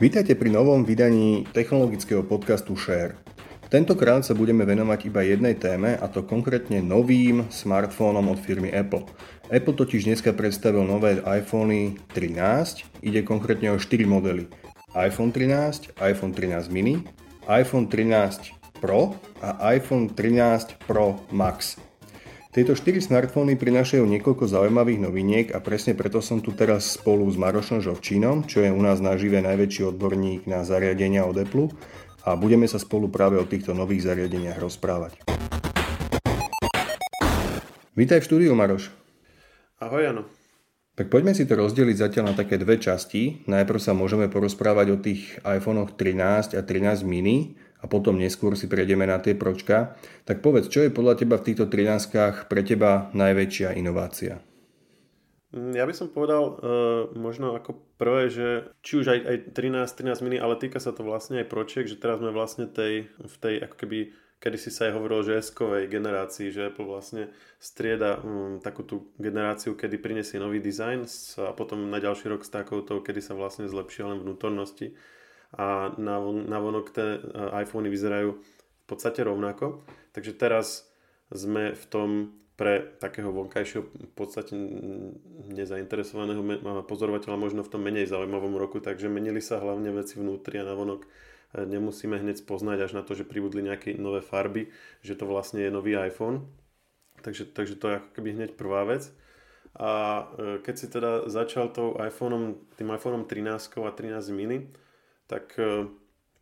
Vítajte pri novom vydaní technologického podcastu Share. Tentokrát sa budeme venovať iba jednej téme a to konkrétne novým smartfónom od firmy Apple. Apple totiž dneska predstavil nové iPhony 13, ide konkrétne o 4 modely. iPhone 13, iPhone 13 mini, iPhone 13 Pro a iPhone 13 Pro Max. Tieto 4 smartfóny prinášajú niekoľko zaujímavých noviniek a presne preto som tu teraz spolu s Marošom Žovčínom, čo je u nás nažive najväčší odborník na zariadenia od Apple a budeme sa spolu práve o týchto nových zariadeniach rozprávať. Vítaj v štúdiu, Maroš. Ahoj, Jano. Tak poďme si to rozdeliť zatiaľ na také dve časti. Najprv sa môžeme porozprávať o tých iPhone 13 a 13 mini a potom neskôr si prejdeme na tie pročka. Tak povedz, čo je podľa teba v týchto 13 pre teba najväčšia inovácia? Mm, ja by som povedal uh, možno ako prvé, že či už aj, aj 13, 13 mini, ale týka sa to vlastne aj pročiek, že teraz sme vlastne tej, v tej ako keby kedy si sa aj hovorilo, že S-kovej generácii, že Apple vlastne strieda um, takú tú generáciu, kedy prinesie nový dizajn a potom na ďalší rok s takouto, kedy sa vlastne zlepšia len vnútornosti a na vonok tie iPhony vyzerajú v podstate rovnako. Takže teraz sme v tom pre takého vonkajšieho v podstate nezainteresovaného pozorovateľa možno v tom menej zaujímavom roku, takže menili sa hlavne veci vnútri a navonok e, nemusíme hneď spoznať až na to, že pribudli nejaké nové farby, že to vlastne je nový iPhone. Takže, takže to je ako keby hneď prvá vec. A e, keď si teda začal tou iPhoneom, tým iPhoneom 13 a 13 mini, tak e,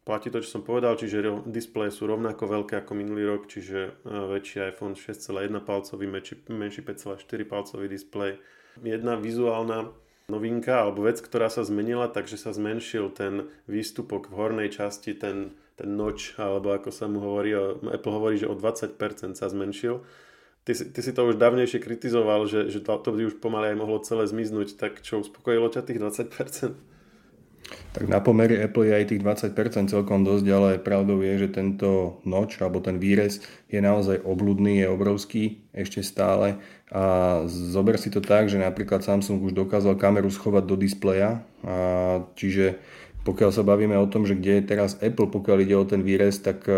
platí to, čo som povedal, čiže displeje sú rovnako veľké ako minulý rok, čiže e, väčší iPhone 6,1 palcový, menší, menší 5,4 palcový displej. Jedna vizuálna novinka alebo vec, ktorá sa zmenila, takže sa zmenšil ten výstupok v hornej časti, ten, ten noč, alebo ako sa mu hovorí, Apple hovorí, že o 20% sa zmenšil. Ty ty si to už dávnejšie kritizoval, že, že to, to by už pomaly aj mohlo celé zmiznúť, tak čo, uspokojilo ťa tých 20%? Tak na pomery Apple je aj tých 20% celkom dosť, ale pravdou je, že tento noč alebo ten výrez je naozaj obludný, je obrovský ešte stále. A zober si to tak, že napríklad Samsung už dokázal kameru schovať do displeja, a čiže pokiaľ sa bavíme o tom, že kde je teraz Apple, pokiaľ ide o ten výrez, tak e,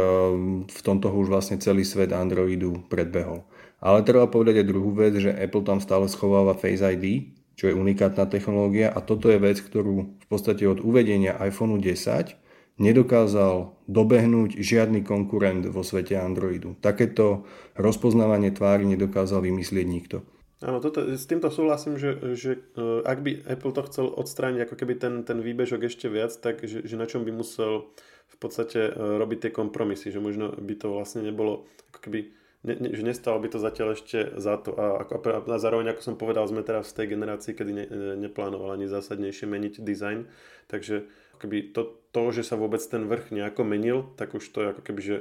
v tomto už vlastne celý svet Androidu predbehol. Ale treba povedať aj druhú vec, že Apple tam stále schováva Face ID, čo je unikátna technológia a toto je vec, ktorú v podstate od uvedenia iPhone 10 nedokázal dobehnúť žiadny konkurent vo svete Androidu. Takéto rozpoznávanie tvári nedokázal vymyslieť nikto. Áno, toto, s týmto súhlasím, že, že uh, ak by Apple to chcel odstrániť ako keby ten, ten výbežok ešte viac, tak že, že na čom by musel v podstate uh, robiť tie kompromisy, že možno by to vlastne nebolo ako keby ne, ne, že nestalo by to zatiaľ ešte za to. A, ako, a zároveň, ako som povedal, sme teraz v tej generácii, kedy ne, neplánoval ani zásadnejšie meniť design. Takže keby to, to, že sa vôbec ten vrch nejako menil, tak už to je ako keby, že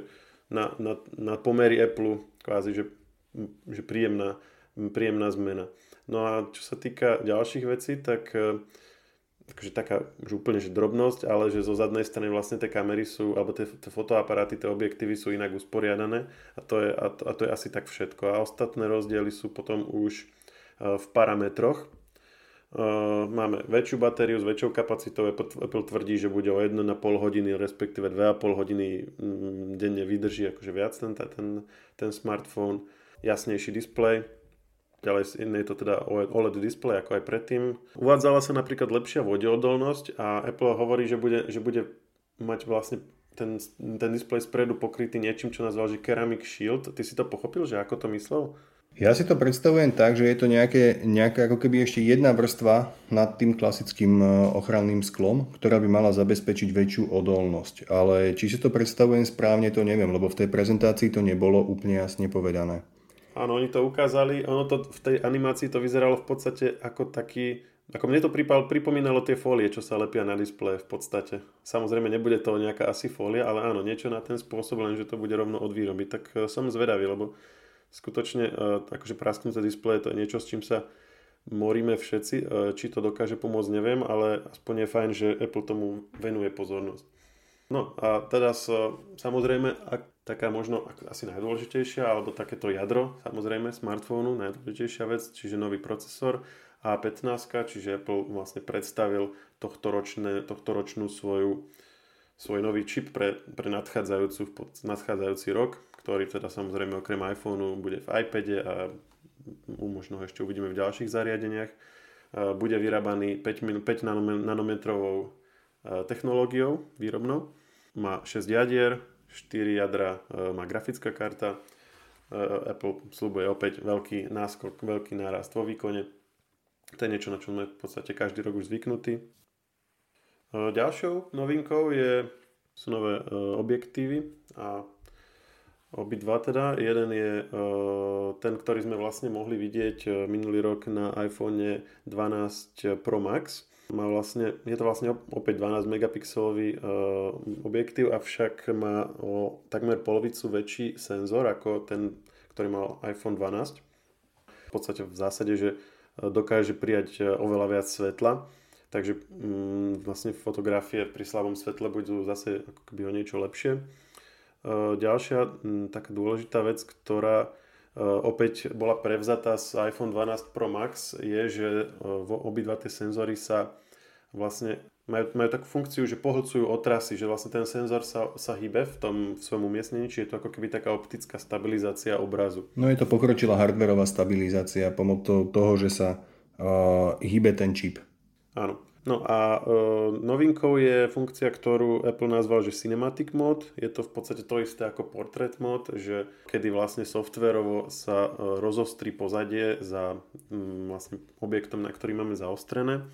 na, na, na pomery Apple kvázi, že, že príjemná, príjemná zmena. No a čo sa týka ďalších vecí, tak akože taká už úplne že drobnosť, ale že zo zadnej strany vlastne tie kamery sú, alebo tie, tie fotoaparáty, tie objektívy sú inak usporiadané a to, je, a, to, a to je asi tak všetko. A ostatné rozdiely sú potom už uh, v parametroch. Uh, máme väčšiu batériu s väčšou kapacitou, Apple tvrdí, že bude o 1,5 hodiny, respektíve 2,5 hodiny mm, denne vydrží akože viac ten, ten, ten smartfón, jasnejší displej, Ďalej je to teda OLED display ako aj predtým. Uvádzala sa napríklad lepšia vodeodolnosť a Apple hovorí, že bude, že bude mať vlastne ten, ten displej spredu pokrytý niečím, čo nazval, že Ceramic Shield. Ty si to pochopil, že ako to myslel? Ja si to predstavujem tak, že je to nejaké, nejaká ako keby ešte jedna vrstva nad tým klasickým e, ochranným sklom, ktorá by mala zabezpečiť väčšiu odolnosť. Ale či si to predstavujem správne, to neviem, lebo v tej prezentácii to nebolo úplne jasne povedané. Áno, oni to ukázali. Ono to v tej animácii to vyzeralo v podstate ako taký... Ako mne to pripal, pripomínalo tie fólie, čo sa lepia na displeje v podstate. Samozrejme nebude to nejaká asi fólia, ale áno, niečo na ten spôsob, len že to bude rovno od výroby. Tak e, som zvedavý, lebo skutočne e, akože prasknuté displeje to je niečo, s čím sa moríme všetci. E, či to dokáže pomôcť, neviem, ale aspoň je fajn, že Apple tomu venuje pozornosť. No a teraz samozrejme, ak taká možno asi najdôležitejšia, alebo takéto jadro, samozrejme, smartfónu, najdôležitejšia vec, čiže nový procesor A15, čiže Apple vlastne predstavil tohto, ročnú svoju, svoj nový čip pre, pre nadchádzajúci rok, ktorý teda samozrejme okrem iPhoneu bude v iPade a možno ho ešte uvidíme v ďalších zariadeniach. Bude vyrábaný 5, 5 nanometrovou technológiou výrobnou. Má 6 jadier, 4 jadra má grafická karta. Apple slúbuje opäť veľký náskok, veľký nárast vo výkone. To je niečo, na čo sme v podstate každý rok už zvyknutí. Ďalšou novinkou je, sú nové objektívy a Obidva teda. Jeden je ten, ktorý sme vlastne mohli vidieť minulý rok na iPhone 12 Pro Max. Má vlastne, je to vlastne opäť 12 megapixelový uh, objektív, avšak má o takmer polovicu väčší senzor ako ten, ktorý mal iPhone 12. V podstate v zásade, že dokáže prijať oveľa viac svetla. Takže um, vlastne fotografie pri slabom svetle budú zase ako keby o niečo lepšie. Eh, ďalšia taká dôležitá vec, ktorá eh, opäť bola prevzatá z iPhone 12 Pro Max, je, že eh, obidva tie senzory sa vlastne majú, majú takú funkciu, že pohlcujú otrasy, že vlastne ten senzor sa, sa hýbe v tom v svojom umiestnení, či je to ako keby taká optická stabilizácia obrazu. No je to pokročilá hardverová stabilizácia pomocou toho, že sa uh, hýbe ten čip. Áno. No a e, novinkou je funkcia, ktorú Apple nazval, že Cinematic Mode. Je to v podstate to isté ako Portrait Mode, že kedy vlastne softverovo sa e, rozostrí pozadie za m, vlastne objektom, na ktorý máme zaostrené.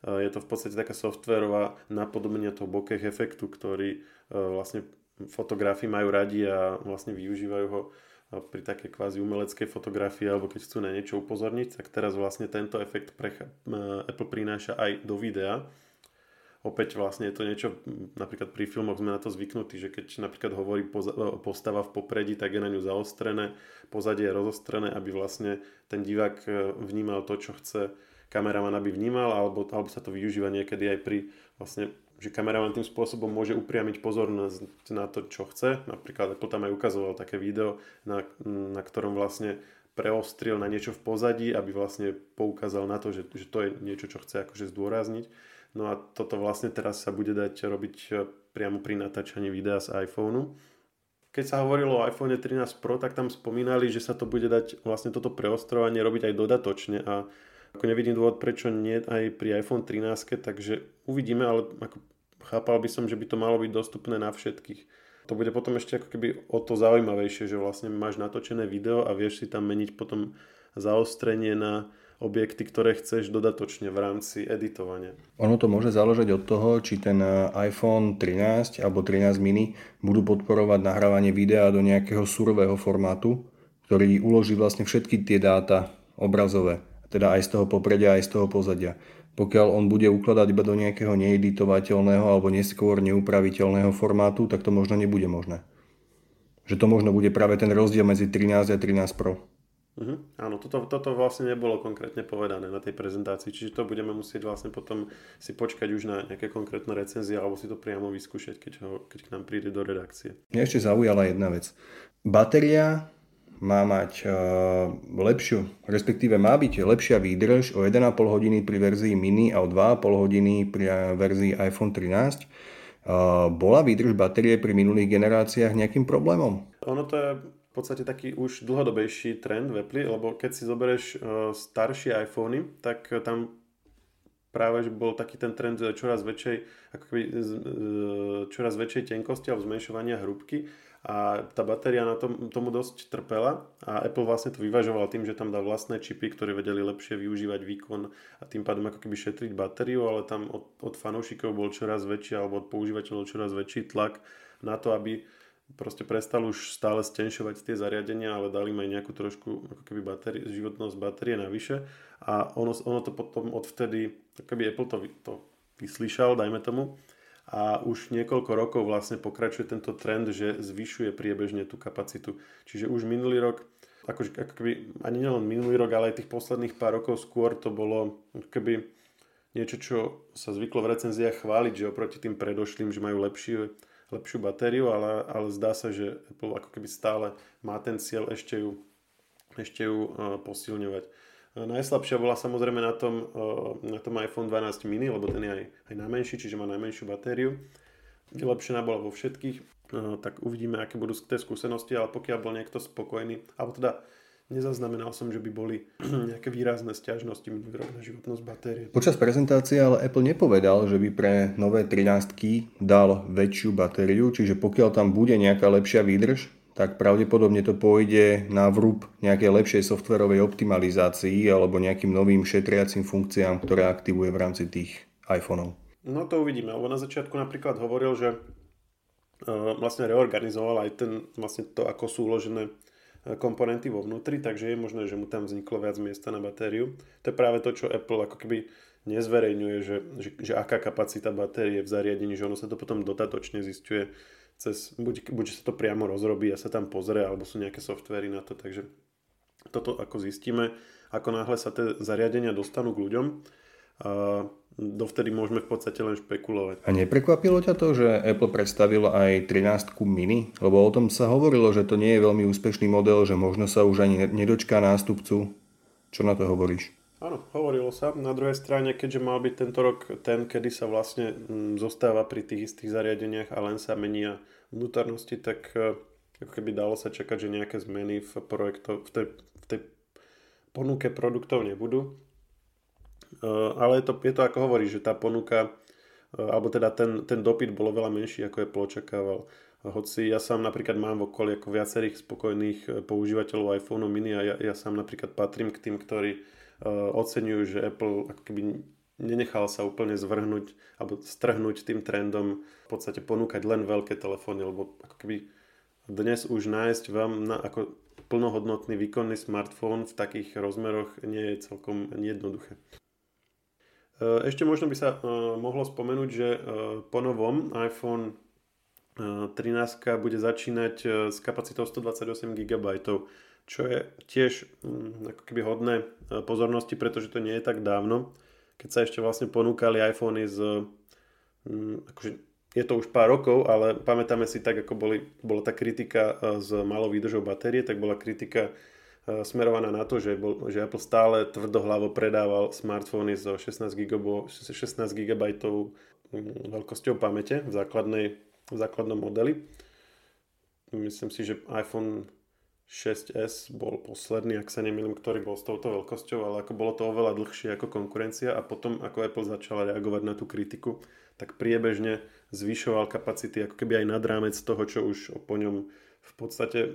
E, je to v podstate taká softverová napodobenie toho bokeh efektu, ktorý e, vlastne fotografi majú radi a vlastne využívajú ho pri takej kvázi umeleckej fotografii alebo keď chcú na niečo upozorniť, tak teraz vlastne tento efekt precha- Apple prináša aj do videa. Opäť vlastne je to niečo, napríklad pri filmoch sme na to zvyknutí, že keď napríklad hovorí postava v popredí, tak je na ňu zaostrené, pozadie je rozostrené, aby vlastne ten divák e, vnímal to, čo chce kameraman, aby vnímal, alebo, alebo sa to využíva niekedy aj pri vlastne že kameraman tým spôsobom môže upriamiť pozornosť na to, čo chce. Napríklad Apple tam aj ukazoval také video, na, na ktorom vlastne preostril na niečo v pozadí, aby vlastne poukázal na to, že, že to je niečo, čo chce akože zdôrazniť. No a toto vlastne teraz sa bude dať robiť e, priamo pri natáčaní videa z iPhoneu. Keď sa hovorilo o iPhone 13 Pro, tak tam spomínali, že sa to bude dať vlastne toto preostrovanie robiť aj dodatočne a ako nevidím dôvod, prečo nie aj pri iPhone 13, takže uvidíme, ale ako chápal by som, že by to malo byť dostupné na všetkých. To bude potom ešte ako keby o to zaujímavejšie, že vlastne máš natočené video a vieš si tam meniť potom zaostrenie na objekty, ktoré chceš dodatočne v rámci editovania. Ono to môže záležať od toho, či ten iPhone 13 alebo 13 mini budú podporovať nahrávanie videa do nejakého surového formátu, ktorý uloží vlastne všetky tie dáta obrazové, teda aj z toho popredia, aj z toho pozadia pokiaľ on bude ukladať iba do nejakého needitovateľného alebo neskôr neupraviteľného formátu, tak to možno nebude možné. Že to možno bude práve ten rozdiel medzi 13 a 13 Pro. Uh-huh. Áno, toto, toto vlastne nebolo konkrétne povedané na tej prezentácii, čiže to budeme musieť vlastne potom si počkať už na nejaké konkrétne recenzie alebo si to priamo vyskúšať, keď, ho, keď k nám príde do redakcie. Mňa ešte zaujala jedna vec. Batéria má mať uh, lepšiu, respektíve má byť lepšia výdrž o 1,5 hodiny pri verzii mini a o 2,5 hodiny pri eh, verzii iPhone 13. Uh, bola výdrž batérie pri minulých generáciách nejakým problémom? Ono to je v podstate taký už dlhodobejší trend v Apple, lebo keď si zoberieš staršie iPhony, tak tam práve že bol taký ten trend čoraz väčšej, ako keby, čoraz väčšej tenkosti alebo zmenšovania hrúbky a tá batéria na tom, tomu dosť trpela a Apple vlastne to vyvažoval tým, že tam dá vlastné čipy, ktoré vedeli lepšie využívať výkon a tým pádom ako keby šetriť batériu, ale tam od, od fanúšikov bol čoraz väčší alebo od používateľov čoraz väčší tlak na to, aby proste prestal už stále stenšovať tie zariadenia, ale dali im aj nejakú trošku ako keby batérie, životnosť batérie navyše. A ono, ono to potom odvtedy, keby Apple to, to vyslyšal, dajme tomu, a už niekoľko rokov vlastne pokračuje tento trend, že zvyšuje priebežne tú kapacitu. Čiže už minulý rok, ako, ako keby, ani nielen minulý rok, ale aj tých posledných pár rokov skôr to bolo keby niečo, čo sa zvyklo v recenziách chváliť, že oproti tým predošlým, že majú lepšiu, lepšiu batériu, ale, ale zdá sa, že Apple ako keby stále má ten cieľ ešte ju, ešte ju uh, posilňovať. Najslabšia bola samozrejme na tom, na tom iPhone 12 mini, lebo ten je aj, aj najmenší, čiže má najmenšiu batériu. Vylepšená bola vo všetkých, tak uvidíme, aké budú tie skúsenosti, ale pokiaľ bol niekto spokojný, alebo teda Nezaznamenal som, že by boli nejaké výrazné stiažnosti na životnosť batérie. Počas prezentácie ale Apple nepovedal, že by pre nové 13 dal väčšiu batériu, čiže pokiaľ tam bude nejaká lepšia výdrž, tak pravdepodobne to pôjde na vrúb nejakej lepšej softverovej optimalizácii alebo nejakým novým šetriacim funkciám, ktoré aktivuje v rámci tých iPhoneov. No to uvidíme, lebo na začiatku napríklad hovoril, že uh, vlastne reorganizoval aj ten, vlastne to, ako sú uložené komponenty vo vnútri, takže je možné, že mu tam vzniklo viac miesta na batériu. To je práve to, čo Apple ako keby nezverejňuje, že, že, že aká kapacita batérie v zariadení, že ono sa to potom dodatočne zistuje cez, buď, buď sa to priamo rozrobí a sa tam pozrie, alebo sú nejaké softvery na to, takže toto ako zistíme, ako náhle sa tie zariadenia dostanú k ľuďom, a dovtedy môžeme v podstate len špekulovať. A neprekvapilo ťa to, že Apple predstavil aj 13 mini? Lebo o tom sa hovorilo, že to nie je veľmi úspešný model, že možno sa už ani nedočká nástupcu. Čo na to hovoríš? Áno, hovorilo sa. Na druhej strane, keďže mal byť tento rok ten, kedy sa vlastne mm, zostáva pri tých istých zariadeniach a len sa menia vnútornosti, tak e, ako keby dalo sa čakať, že nejaké zmeny v, projekto, v, tej, v tej ponuke produktov nebudú. Eh, ale je to, je to ako hovorí, že tá ponuka, eh, alebo teda ten, ten dopyt bolo veľa menší, ako je poločakával. Hoci ja sám napríklad mám v okolí ako viacerých spokojných používateľov iPhone mini a ja, ja sám napríklad patrím k tým, ktorí oceňujú, že Apple ako keby nenechal sa úplne zvrhnúť alebo strhnúť tým trendom v podstate ponúkať len veľké telefóny, lebo ako keby dnes už nájsť vám na, ako plnohodnotný výkonný smartfón v takých rozmeroch nie je celkom jednoduché. Eh, ešte možno by sa eh, mohlo spomenúť, že eh, po novom iPhone 13 bude začínať s kapacitou 128 GB, čo je tiež hm, ako keby hodné pozornosti, pretože to nie je tak dávno, keď sa ešte vlastne ponúkali iPhony z hm, akože je to už pár rokov, ale pamätáme si tak, ako boli, bola tá kritika s malou výdržou batérie, tak bola kritika E, smerovaná na to, že, bol, že Apple stále tvrdohlavo predával smartfóny so 16 GB, 16 GB veľkosťou pamäte v, základnej, v základnom modeli. Myslím si, že iPhone 6s bol posledný, ak sa nemýlim, ktorý bol s touto veľkosťou, ale ako bolo to oveľa dlhšie ako konkurencia a potom ako Apple začala reagovať na tú kritiku, tak priebežne zvyšoval kapacity ako keby aj nad rámec toho, čo už po ňom v podstate e,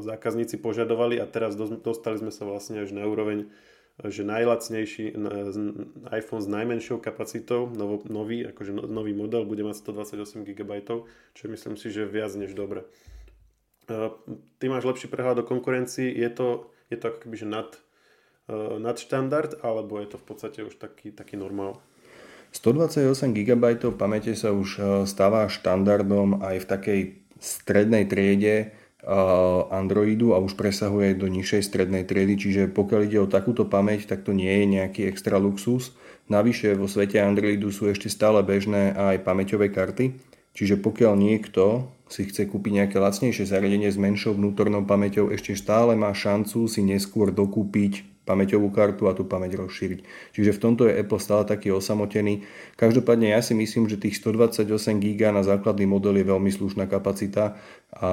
zákazníci požadovali a teraz dostali sme sa vlastne až na úroveň, že najlacnejší iPhone s najmenšou kapacitou, nový, akože no, nový model, bude mať 128 GB, čo myslím si, že viac než dobre. E, ty máš lepší prehľad o konkurencii, je to, je to ako že nad, e, nad štandard, alebo je to v podstate už taký, taký normál? 128 GB pamäte sa už stáva štandardom aj v takej strednej triede Androidu a už presahuje do nižšej strednej triedy, čiže pokiaľ ide o takúto pamäť, tak to nie je nejaký extra luxus. Navyše vo svete Androidu sú ešte stále bežné aj pamäťové karty, čiže pokiaľ niekto si chce kúpiť nejaké lacnejšie zariadenie s menšou vnútornou pamäťou, ešte stále má šancu si neskôr dokúpiť pamäťovú kartu a tú pamäť rozšíriť. Čiže v tomto je Apple stále taký osamotený. Každopádne ja si myslím, že tých 128 GB na základný model je veľmi slušná kapacita a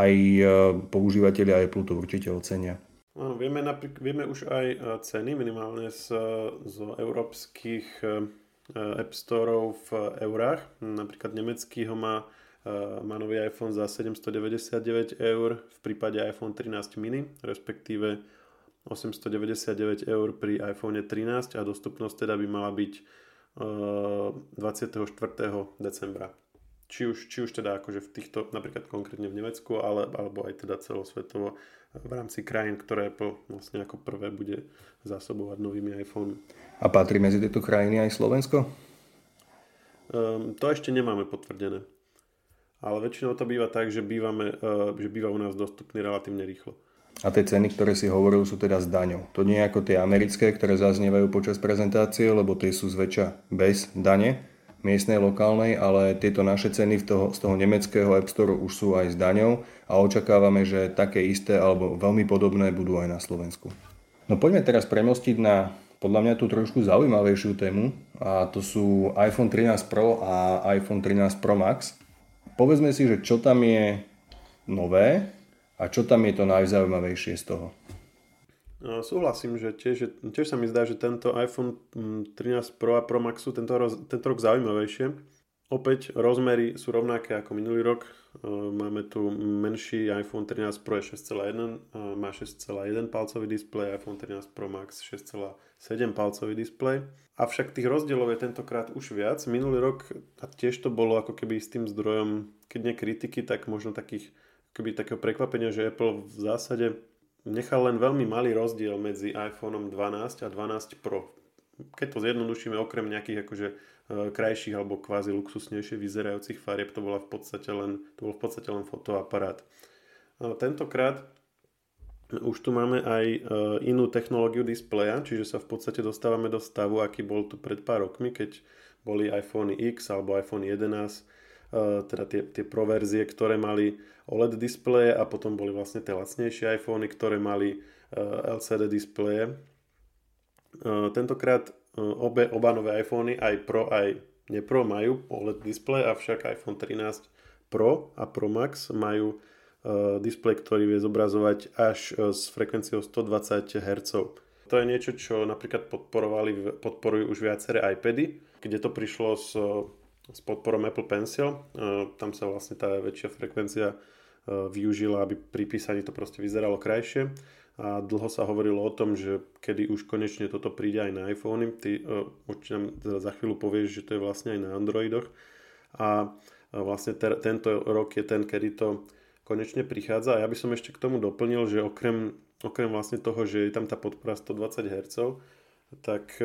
aj e, používateľia Apple to určite ocenia. Áno, vieme, napríklad, vieme už aj e, ceny minimálne z, z európskych e, App Storeov v eurách. Napríklad nemecký ho má, má nový iPhone za 799 eur v prípade iPhone 13 mini, respektíve 899 eur pri iPhone 13 a dostupnosť teda by mala byť 24. Eh, decembra. Či už, či už teda akože v týchto, napríklad konkrétne v Nemecku, ale, alebo aj teda celosvetovo v rámci krajín, ktoré Apple vlastne ako prvé bude zásobovať novými iPhone. A patrí medzi tieto krajiny aj Slovensko? Um, to ešte nemáme potvrdené. Ale väčšinou to býva tak, že, bývame, uh, že býva u nás dostupný relatívne rýchlo. A tie ceny, ktoré si hovoril, sú teda s daňou. To nie je ako tie americké, ktoré zaznievajú počas prezentácie, lebo tie sú zväčša bez dane, miestnej, lokálnej, ale tieto naše ceny v toho, z toho nemeckého App Store už sú aj s daňou a očakávame, že také isté alebo veľmi podobné budú aj na Slovensku. No poďme teraz premostiť na podľa mňa tú trošku zaujímavejšiu tému a to sú iPhone 13 Pro a iPhone 13 Pro Max. Povedzme si, že čo tam je nové a čo tam je to najzaujímavejšie z toho. No, súhlasím, že tiež, tiež sa mi zdá, že tento iPhone 13 mm, Pro a Pro Max sú tento, tento rok zaujímavejšie. Opäť rozmery sú rovnaké ako minulý rok. E, máme tu menší iPhone 13 Pro je 6,1, e, má 6,1 palcový displej, iPhone 13 Pro Max 6,7 palcový displej. Avšak tých rozdielov je tentokrát už viac. Minulý rok a tiež to bolo ako keby s tým zdrojom, keď nie kritiky, tak možno takých, keby takého prekvapenia, že Apple v zásade nechal len veľmi malý rozdiel medzi iPhone 12 a 12 Pro. Keď to zjednodušíme, okrem nejakých akože e, krajších alebo kvázi luxusnejšie vyzerajúcich farieb, to, bola v podstate len, to bol v podstate len fotoaparát. Tentokrát už tu máme aj e, inú technológiu displeja, čiže sa v podstate dostávame do stavu, aký bol tu pred pár rokmi, keď boli iPhone X alebo iPhone 11 Eh, teda tie, tie Pro verzie, ktoré mali OLED displeje a potom boli vlastne tie lacnejšie iPhony, ktoré mali LCD displeje. Eh, tentokrát obe, oba nové iPhony, aj Pro, aj nepro, majú OLED displej, avšak iPhone 13 Pro a Pro Max majú displej, ktorý vie zobrazovať až s frekvenciou 120 Hz. To je niečo, čo napríklad podporovali, podporujú už viaceré iPady, kde to prišlo s s podporom Apple Pencil. E, tam sa vlastne tá väčšia frekvencia e, využila, aby pri písaní to proste vyzeralo krajšie. A dlho sa hovorilo o tom, že kedy už konečne toto príde aj na iPhony. Ty uh, určite nám teda za chvíľu povieš, že to je vlastne aj na Androidoch. A vlastne ter, tento rok je ten, kedy to konečne prichádza. A ja by som ešte k tomu doplnil, že okrem, okrem vlastne toho, že je tam tá podpora 120 Hz, tak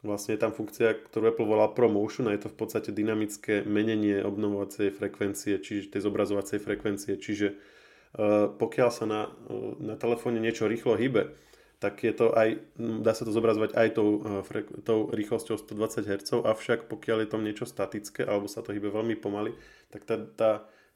Vlastne je tam funkcia, ktorú Apple volá ProMotion a je to v podstate dynamické menenie obnovovacej frekvencie, čiže tej zobrazovacej frekvencie. Čiže uh, pokiaľ sa na, uh, na telefóne niečo rýchlo hýbe, tak je to aj, dá sa to zobrazovať aj tou, frek, tou rýchlosťou 120 Hz, avšak pokiaľ je tam niečo statické alebo sa to hýbe veľmi pomaly, tak tá, tá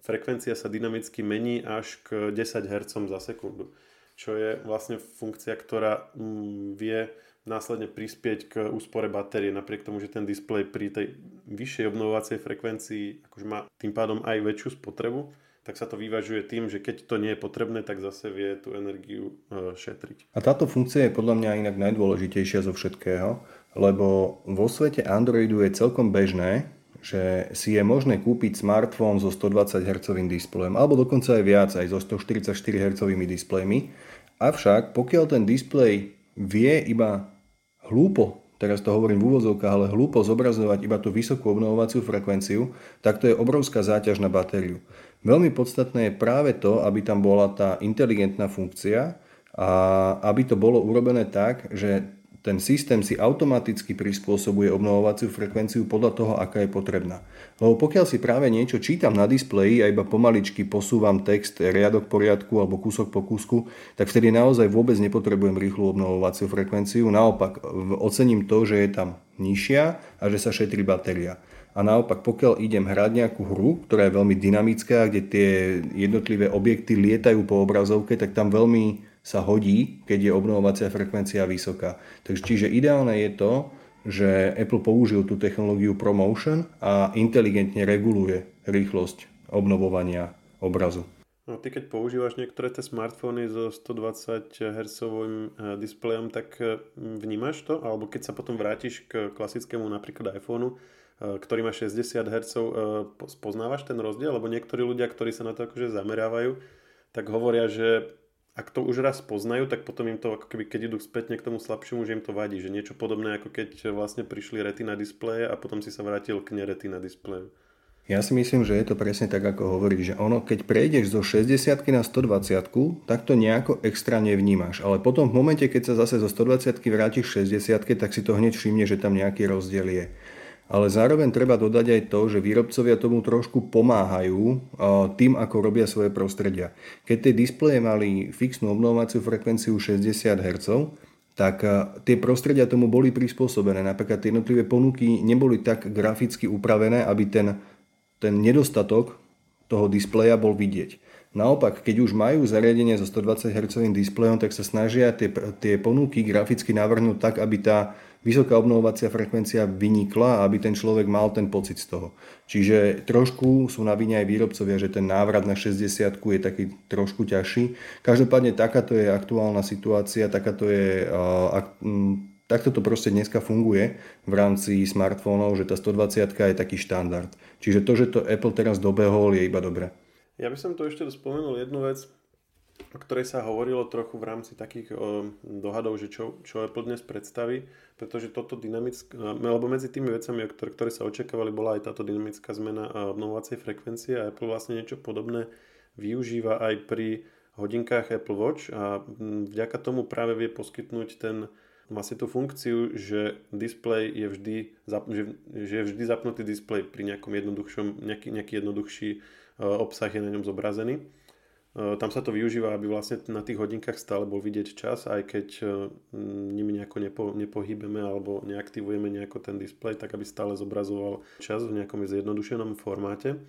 frekvencia sa dynamicky mení až k 10 Hz za sekundu. Čo je vlastne funkcia, ktorá mm, vie následne prispieť k úspore batérie, napriek tomu, že ten displej pri tej vyššej obnovovacej frekvencii akože má tým pádom aj väčšiu spotrebu, tak sa to vyvažuje tým, že keď to nie je potrebné, tak zase vie tú energiu e, šetriť. A táto funkcia je podľa mňa inak najdôležitejšia zo všetkého, lebo vo svete Androidu je celkom bežné, že si je možné kúpiť smartfón so 120 Hz displejom, alebo dokonca aj viac, aj so 144 Hz displejmi. Avšak pokiaľ ten displej vie iba hlúpo, teraz to hovorím v úvozovkách, ale hlúpo zobrazovať iba tú vysokú obnovovaciu frekvenciu, tak to je obrovská záťaž na batériu. Veľmi podstatné je práve to, aby tam bola tá inteligentná funkcia a aby to bolo urobené tak, že ten systém si automaticky prispôsobuje obnovovaciu frekvenciu podľa toho, aká je potrebná. Lebo pokiaľ si práve niečo čítam na displeji a iba pomaličky posúvam text riadok po riadku alebo kúsok po kúsku, tak vtedy naozaj vôbec nepotrebujem rýchlu obnovovaciu frekvenciu. Naopak, ocením to, že je tam nižšia a že sa šetrí batéria. A naopak, pokiaľ idem hrať nejakú hru, ktorá je veľmi dynamická, kde tie jednotlivé objekty lietajú po obrazovke, tak tam veľmi sa hodí, keď je obnovovacia frekvencia vysoká. Takže čiže ideálne je to, že Apple použil tú technológiu ProMotion a inteligentne reguluje rýchlosť obnovovania obrazu. No, ty keď používaš niektoré tie smartfóny so 120 Hz eh, displejom, tak eh, vnímaš to? Alebo keď sa potom vrátiš k klasickému napríklad iPhoneu, eh, ktorý má 60 Hz, spoznávaš ten rozdiel? Lebo niektorí ľudia, ktorí sa na to akože zamerávajú, tak hovoria, že ak to už raz poznajú, tak potom im to, ako keby, keď idú spätne k tomu slabšiemu, že im to vadí. Že niečo podobné, ako keď vlastne prišli retina displeje a potom si sa vrátil k neretina displeju. Ja si myslím, že je to presne tak, ako hovorí, že ono, keď prejdeš zo 60 na 120, tak to nejako extra nevnímaš. Ale potom v momente, keď sa zase zo 120 vrátiš 60, tak si to hneď všimne, že tam nejaký rozdiel je. Ale zároveň treba dodať aj to, že výrobcovia tomu trošku pomáhajú tým, ako robia svoje prostredia. Keď tie displeje mali fixnú obnovovaciu frekvenciu 60 Hz, tak tie prostredia tomu boli prispôsobené. Napríklad tie jednotlivé ponuky neboli tak graficky upravené, aby ten, ten nedostatok toho displeja bol vidieť. Naopak, keď už majú zariadenie so 120 Hz displejom, tak sa snažia tie, tie ponuky graficky navrhnúť tak, aby tá vysoká obnovovacia frekvencia vynikla aby ten človek mal ten pocit z toho. Čiže trošku sú na vine aj výrobcovia, že ten návrat na 60 je taký trošku ťažší. Každopádne takáto je aktuálna situácia, takáto je, ak, takto to proste dneska funguje v rámci smartfónov, že tá 120 je taký štandard. Čiže to, že to Apple teraz dobehol, je iba dobré. Ja by som to ešte spomenul jednu vec, o ktorej sa hovorilo trochu v rámci takých o, dohadov, že čo, čo Apple dnes predstaví, pretože toto dynamické, alebo medzi tými vecami, ktoré, ktoré sa očakávali, bola aj táto dynamická zmena obnovovacej frekvencie a Apple vlastne niečo podobné využíva aj pri hodinkách Apple Watch a vďaka tomu práve vie poskytnúť ten si tú funkciu, že display je vždy, že, že je vždy zapnutý display pri nejakom jednoduchšom, nejaký, nejaký jednoduchší obsah je na ňom zobrazený tam sa to využíva, aby vlastne na tých hodinkách stále bol vidieť čas, aj keď eh, nimi nejako nepo, nepohybeme alebo neaktivujeme nejako ten displej, tak aby stále zobrazoval čas v nejakom zjednodušenom formáte.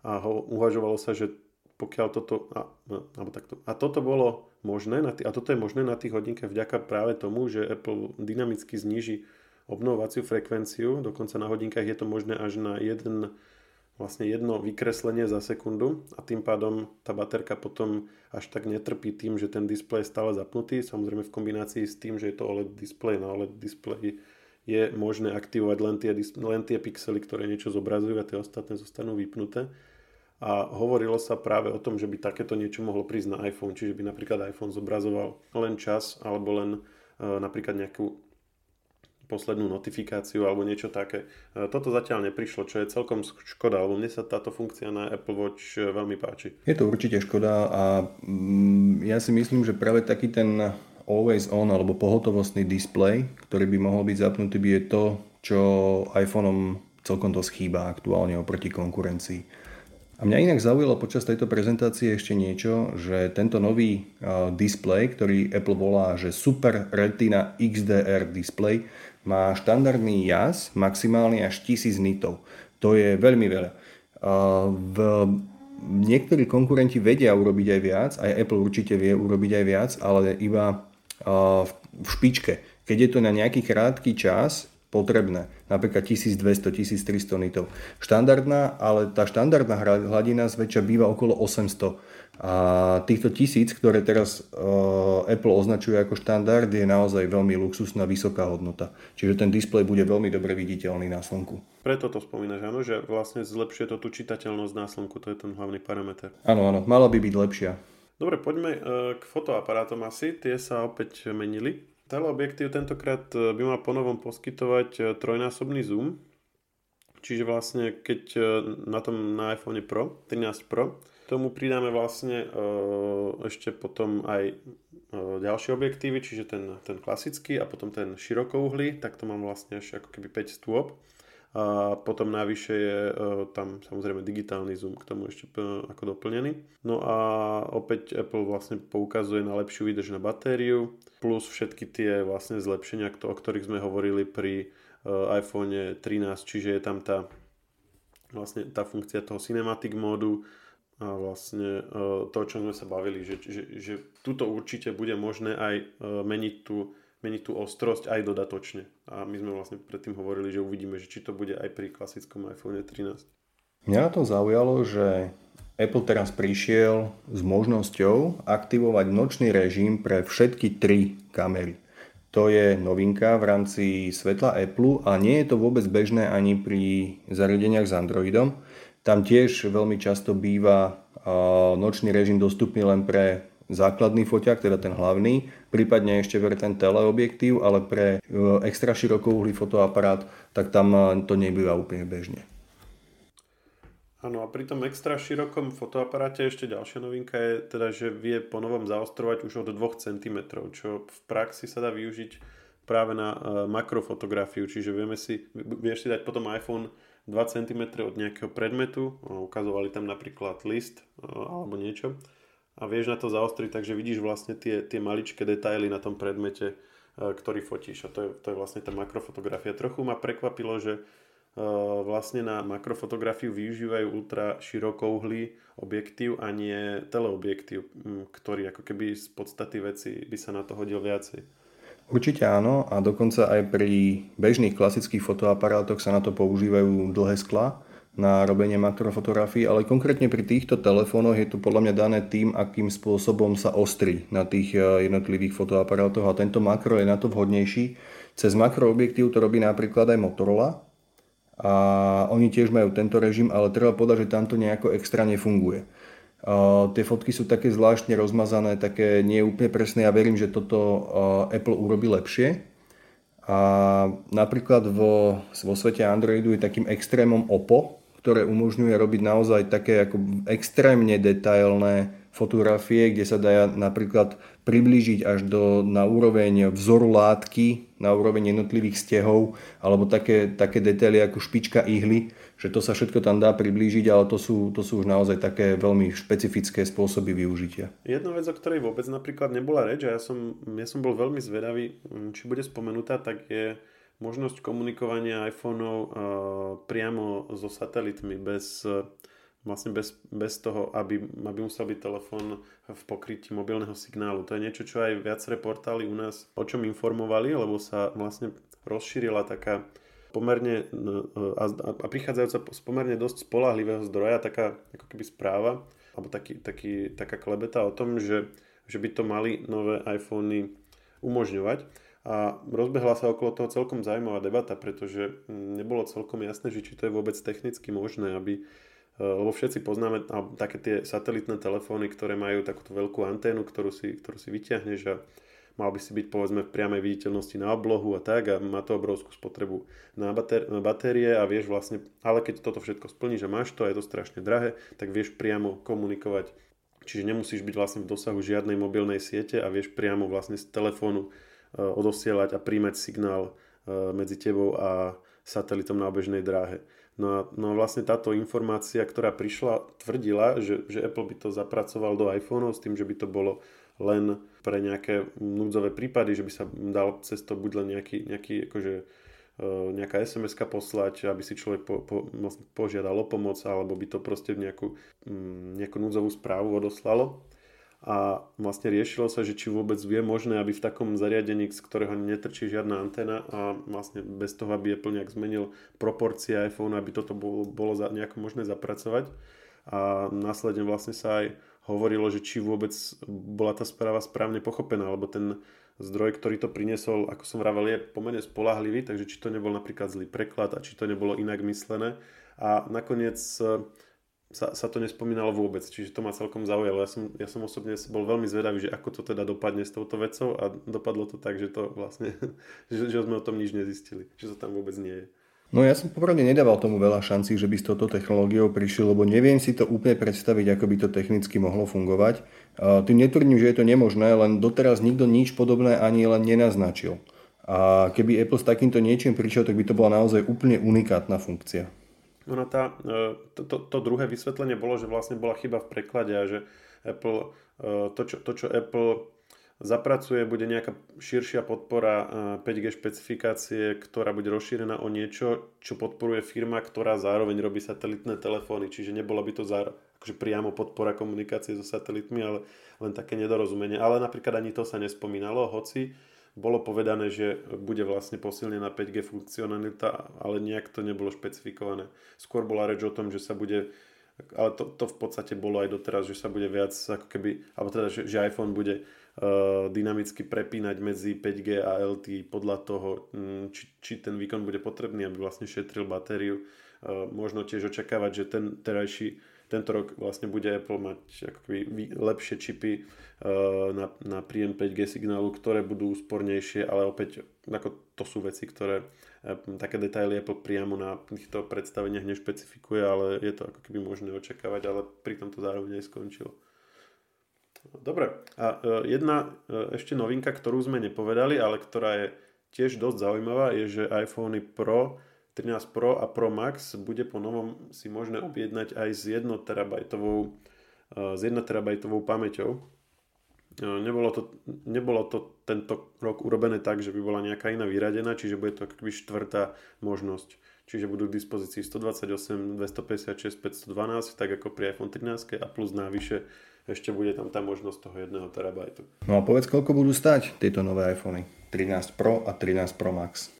A ho, uvažovalo sa, že pokiaľ toto, a, no, alebo takto, a toto bolo možné, na tý, a toto je možné na tých hodinkách vďaka práve tomu, že Apple dynamicky zníži obnovovaciu frekvenciu, dokonca na hodinkách je to možné až na jeden vlastne jedno vykreslenie za sekundu a tým pádom tá baterka potom až tak netrpí tým, že ten displej je stále zapnutý. Samozrejme v kombinácii s tým, že je to OLED displej, na OLED displej je možné aktivovať len tie, len tie pixely, ktoré niečo zobrazujú a tie ostatné zostanú vypnuté. A hovorilo sa práve o tom, že by takéto niečo mohlo prísť na iPhone, čiže by napríklad iPhone zobrazoval len čas alebo len e, napríklad nejakú poslednú notifikáciu alebo niečo také. E, toto zatiaľ neprišlo, čo je celkom škoda, lebo mne sa táto funkcia na Apple Watch e, veľmi páči. Je to určite škoda a mm, ja si myslím, že práve taký ten always on alebo pohotovostný display, ktorý by mohol byť zapnutý, by je to, čo iPhoneom celkom dosť chýba aktuálne oproti konkurencii. A mňa inak zaujalo počas tejto prezentácie ešte niečo, že tento nový display, ktorý Apple volá, že Super Retina XDR display, má štandardný jas maximálne až 1000 nitov. To je veľmi veľa. V niektorí konkurenti vedia urobiť aj viac, aj Apple určite vie urobiť aj viac, ale iba v špičke. Keď je to na nejaký krátky čas potrebné, napríklad 1200-1300 nitov. Štandardná, ale tá štandardná hladina zväčša býva okolo 800 a týchto tisíc, ktoré teraz uh, Apple označuje ako štandard, je naozaj veľmi luxusná vysoká hodnota. Čiže ten displej bude veľmi dobre viditeľný na slnku. Preto to spomínaš, áno, že vlastne zlepšuje to tú čitateľnosť na slnku, to je ten hlavný parameter. Áno, áno, mala by byť lepšia. Dobre, poďme uh, k fotoaparátom asi, tie sa opäť menili. Teleobjektív tentokrát e, by mal ponovom poskytovať trojnásobný zoom, čiže vlastne keď na tom na iPhone Pro, 13 Pro, tomu pridáme vlastne e, ešte potom aj e, ďalšie objektívy, čiže ten, ten klasický a potom ten širokouhlý, tak to mám vlastne až ako keby 5 stôp. A potom navyše je e, tam samozrejme digitálny zoom k tomu ešte ako doplnený. No a opäť Apple vlastne poukazuje na lepšiu výdrž na batériu, plus všetky tie vlastne zlepšenia, o ktorých sme hovorili pri iPhone 13, čiže je tam tá vlastne tá funkcia toho cinematic módu, a vlastne e, to, o čom sme sa bavili, že, že, že tuto určite bude možné aj e, meniť tú, meniť tú ostrosť aj dodatočne. A my sme vlastne predtým hovorili, že uvidíme, že či to bude aj pri klasickom iPhone 13. Mňa na tom zaujalo, že Apple teraz prišiel s možnosťou aktivovať nočný režim pre všetky tri kamery. To je novinka v rámci svetla Apple a nie je to vôbec bežné ani pri zariadeniach s Androidom. Tam tiež veľmi často býva nočný režim dostupný len pre základný foťák, teda ten hlavný, prípadne ešte ver ten teleobjektív, ale pre e, extra širokouhlý fotoaparát, tak tam to nebýva úplne bežne. Áno, a pri tom extra širokom fotoaparáte ešte ďalšia novinka je teda, že vie ponovom zaostrovať už od 2 cm, čo v praxi sa dá využiť práve na e, makrofotografiu, čiže vieme si, vieš si dať potom iPhone 2 cm od nejakého predmetu, ukazovali tam napríklad list alebo niečo a vieš na to zaostriť, takže vidíš vlastne tie, tie maličké detaily na tom predmete, ktorý fotíš a to je, to je vlastne tá makrofotografia. Trochu ma prekvapilo, že vlastne na makrofotografiu využívajú ultra širokouhlý objektív a nie teleobjektív, ktorý ako keby z podstaty veci by sa na to hodil viacej. Určite áno a dokonca aj pri bežných klasických fotoaparátoch sa na to používajú dlhé skla na robenie makrofotografií, ale konkrétne pri týchto telefónoch je to podľa mňa dané tým, akým spôsobom sa ostri na tých eh, jednotlivých fotoaparátoch a tento makro je na to vhodnejší. Cez makroobjektív to robí napríklad aj Motorola a oni tiež majú tento režim, ale treba povedať, že tam to nejako extra nefunguje. Tie fotky sú také zvláštne rozmazané, také nie úplne presné. Ja verím, že toto Apple urobí lepšie. A napríklad vo, vo svete Androidu je takým extrémom Oppo, ktoré umožňuje robiť naozaj také ako extrémne detailné fotografie, kde sa dá napríklad priblížiť až do, na úroveň vzoru látky, na úroveň jednotlivých stehov, alebo také, také detaily ako špička ihly, že to sa všetko tam dá priblížiť, ale to sú, to sú už naozaj také veľmi špecifické spôsoby využitia. Jedna vec, o ktorej vôbec napríklad nebola reč, a ja som, ja som bol veľmi zvedavý, či bude spomenutá, tak je možnosť komunikovania iPhoneov uh, priamo so satelitmi bez, uh, vlastne bez, bez toho, aby, aby musel byť telefón v pokrytí mobilného signálu. To je niečo, čo aj viaceré portály u nás o čom informovali, lebo sa vlastne rozšírila taká pomerne a, a prichádzajúca z pomerne dosť spolahlivého zdroja taká ako keby správa alebo taký, taký, taká klebeta o tom, že, že by to mali nové iPhony umožňovať. A rozbehla sa okolo toho celkom zaujímavá debata, pretože mm, nebolo celkom jasné, že či to je vôbec technicky možné, aby lebo všetci poznáme také tie satelitné telefóny, ktoré majú takúto veľkú anténu, ktorú si, ktorú si vyťahneš a mal by si byť povedzme v priamej viditeľnosti na oblohu a tak a má to obrovskú spotrebu na, batér- na batérie a vieš vlastne, ale keď toto všetko splníš a máš to a je to strašne drahé, tak vieš priamo komunikovať. Čiže nemusíš byť vlastne v dosahu žiadnej mobilnej siete a vieš priamo vlastne z telefónu Eh, odosielať a príjmať signál eh, medzi tebou a satelitom na obežnej dráhe. No a, no a vlastne táto informácia, ktorá prišla, tvrdila, že, že Apple by to zapracoval do iPhoneov s tým, že by to bolo len pre nejaké núdzové prípady, že by sa dal cez to buď len nejaký, nejaký akože, eh, nejaká sms poslať, aby si človek po, po, požiadal o pomoc, alebo by to proste nejakú, mm, nejakú núdzovú správu odoslalo a vlastne riešilo sa, že či vôbec je možné, aby v takom zariadení, z ktorého netrčí žiadna antena a vlastne bez toho, aby Apple nejak zmenil proporcie iPhone, aby toto bolo, bolo za, nejako možné zapracovať. A následne vlastne sa aj hovorilo, že či vôbec bola tá správa správne pochopená, lebo ten zdroj, ktorý to priniesol, ako som vravel, je pomerne spolahlivý, takže či to nebol napríklad zlý preklad a či to nebolo inak myslené. A nakoniec sa, sa to nespomínalo vôbec, čiže to ma celkom zaujalo. Ja som, ja som osobne bol veľmi zvedavý, že ako to teda dopadne s touto vecou a dopadlo to tak, že to vlastne, že, že sme o tom nič nezistili, že to tam vôbec nie je. No ja som popravde nedával tomu veľa šancí, že by s touto technológiou prišiel, lebo neviem si to úplne predstaviť, ako by to technicky mohlo fungovať. Tým netvrdím, že je to nemožné, len doteraz nikto nič podobné ani len nenaznačil. A keby Apple s takýmto niečím prišiel, tak by to bola naozaj úplne unikátna funkcia. Ono tá, e, to, to, to druhé vysvetlenie bolo, že vlastne bola chyba v preklade a že Apple, e, to, čo, to, čo Apple zapracuje, bude nejaká širšia podpora 5G e, špecifikácie, ktorá bude rozšírená o niečo, čo podporuje firma, ktorá zároveň robí satelitné telefóny. Čiže nebolo by to za, akože priamo podpora komunikácie so satelitmi, ale len také nedorozumenie. Ale napríklad ani to sa nespomínalo, hoci bolo povedané, že bude vlastne posilnená 5G funkcionalita, ale nejak to nebolo špecifikované. Skôr bola reč o tom, že sa bude, ale to, to v podstate bolo aj doteraz, že sa bude viac ako keby, alebo teda, že, že iPhone bude uh, dynamicky prepínať medzi 5G a LTE podľa toho, um, či, či ten výkon bude potrebný, aby vlastne šetril batériu. Uh, možno tiež očakávať, že ten terajší tento rok vlastne bude Apple mať akoby lepšie čipy uh, na, na príjem 5G signálu, ktoré budú úspornejšie, ale opäť ako to sú veci, ktoré uh, také detaily Apple priamo na týchto predstaveniach nešpecifikuje, ale je to ako keby možné očakávať, ale pri tom to zároveň aj skončilo. Dobre, a uh, jedna ešte novinka, ktorú sme nepovedali, ale ktorá je tiež dosť zaujímavá, je, že iPhone Pro 13 Pro a Pro Max bude po novom si možné objednať aj s 1 terabajtovou, eh, s 1 terabajtovou pamäťou. Eh, nebolo to, nebolo to tento rok urobené tak, že by bola nejaká iná vyradená, čiže bude to akoby štvrtá možnosť. čiže budú k dispozícii 128, 256, 512, tak ako pri iPhone 13 a plus návyše ešte bude tam tá možnosť toho 1 terabajtu. No a povedz, koľko budú stať tieto nové iPhony 13 Pro a 13 Pro Max?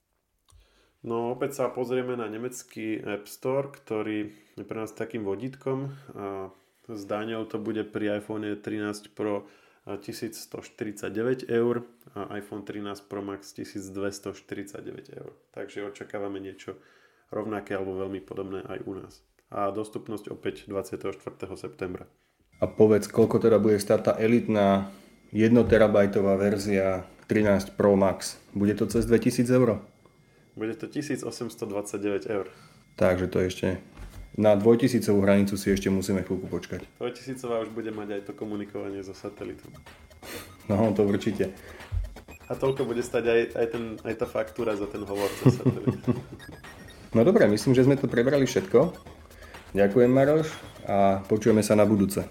No opäť sa pozrieme na nemecký App Store, ktorý je pre nás takým vodítkom a s daňou to bude pri iPhone 13 Pro 1149 eur a iPhone 13 Pro Max 1249 eur. Takže očakávame niečo rovnaké alebo veľmi podobné aj u nás. A dostupnosť opäť 24. septembra. A povedz, koľko teda bude stáť tá elitná 1 terabajtová verzia 13 Pro Max. Bude to cez 2000 eur? Bude to 1829 eur. Takže to ešte na dvojtisícovú hranicu si ešte musíme chvíľku počkať. Dvojtisícová už bude mať aj to komunikovanie so satelitom. No, to určite. A toľko bude stať aj, aj, ten, aj tá faktúra za ten hovor cez satelit. no dobre, myslím, že sme to prebrali všetko. Ďakujem Maroš a počujeme sa na budúce.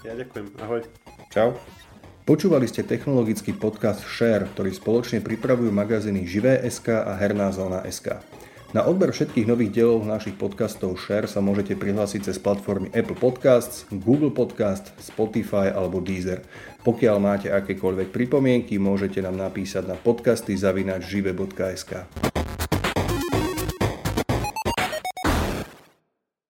Ja ďakujem. Ahoj. Čau. Počúvali ste technologický podcast Share, ktorý spoločne pripravujú magazíny Živé.sk a Herná zóna.sk. Na odber všetkých nových dielov našich podcastov Share sa môžete prihlásiť cez platformy Apple Podcasts, Google Podcast, Spotify alebo Deezer. Pokiaľ máte akékoľvek pripomienky, môžete nám napísať na podcasty zavinač žive.sk.